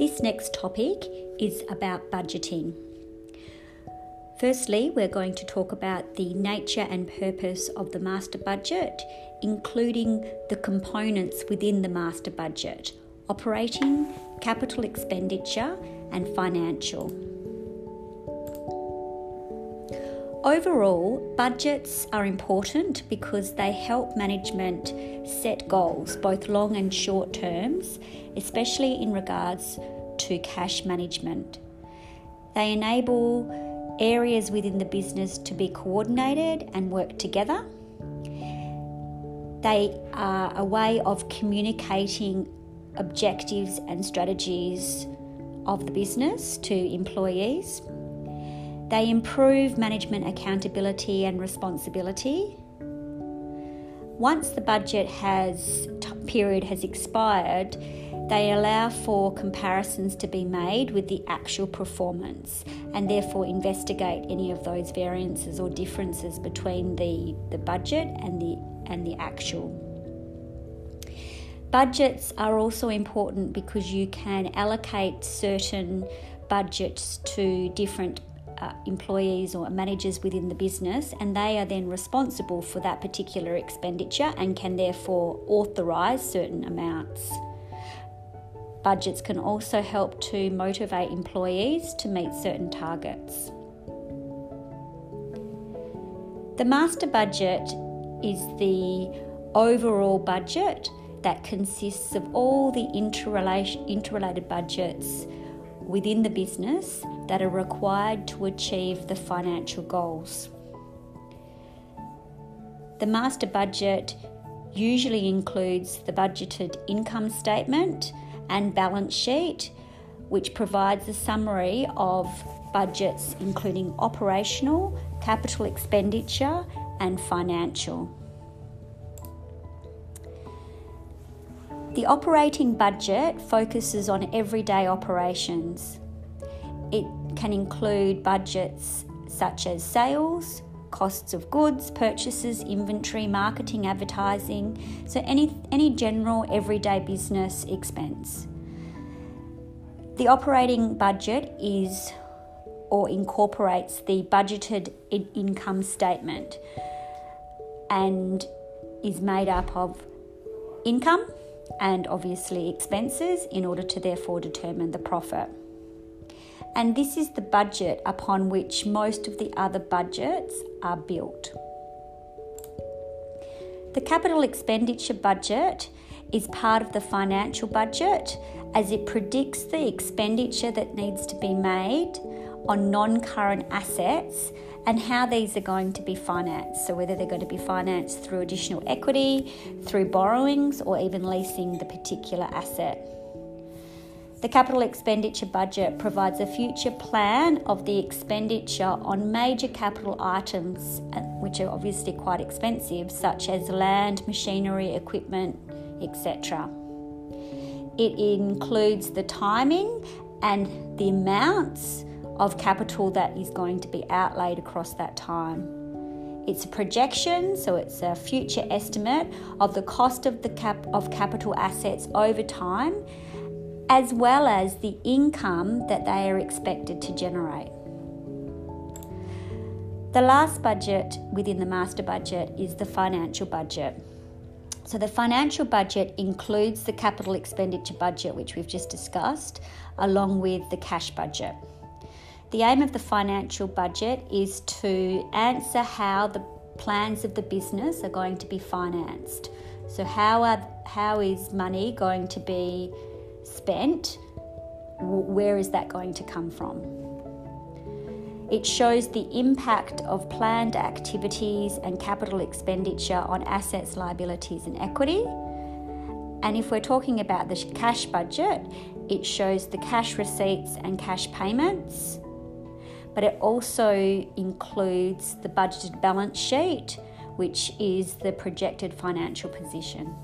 This next topic is about budgeting. Firstly, we're going to talk about the nature and purpose of the master budget, including the components within the master budget operating, capital expenditure, and financial. Overall, budgets are important because they help management set goals, both long and short terms, especially in regards to cash management. They enable areas within the business to be coordinated and work together. They are a way of communicating objectives and strategies of the business to employees. They improve management accountability and responsibility. Once the budget has period has expired, they allow for comparisons to be made with the actual performance and therefore investigate any of those variances or differences between the, the budget and the and the actual. Budgets are also important because you can allocate certain budgets to different uh, employees or managers within the business, and they are then responsible for that particular expenditure and can therefore authorise certain amounts. Budgets can also help to motivate employees to meet certain targets. The master budget is the overall budget that consists of all the interrelated budgets within the business that are required to achieve the financial goals. The master budget usually includes the budgeted income statement and balance sheet, which provides a summary of budgets including operational, capital expenditure, and financial. The operating budget focuses on everyday operations. It can include budgets such as sales, costs of goods, purchases, inventory, marketing, advertising, so any, any general everyday business expense. The operating budget is or incorporates the budgeted income statement and is made up of income, and obviously expenses in order to therefore determine the profit. And this is the budget upon which most of the other budgets are built. The capital expenditure budget is part of the financial budget as it predicts the expenditure that needs to be made on non current assets and how these are going to be financed. So, whether they're going to be financed through additional equity, through borrowings, or even leasing the particular asset. The capital expenditure budget provides a future plan of the expenditure on major capital items, which are obviously quite expensive, such as land, machinery, equipment, etc. It includes the timing and the amounts of capital that is going to be outlaid across that time. It's a projection, so it's a future estimate of the cost of the cap of capital assets over time, as well as the income that they are expected to generate. The last budget within the master budget is the financial budget. So, the financial budget includes the capital expenditure budget, which we've just discussed, along with the cash budget. The aim of the financial budget is to answer how the plans of the business are going to be financed. So, how, are, how is money going to be spent? Where is that going to come from? It shows the impact of planned activities and capital expenditure on assets, liabilities, and equity. And if we're talking about the cash budget, it shows the cash receipts and cash payments but it also includes the budgeted balance sheet, which is the projected financial position.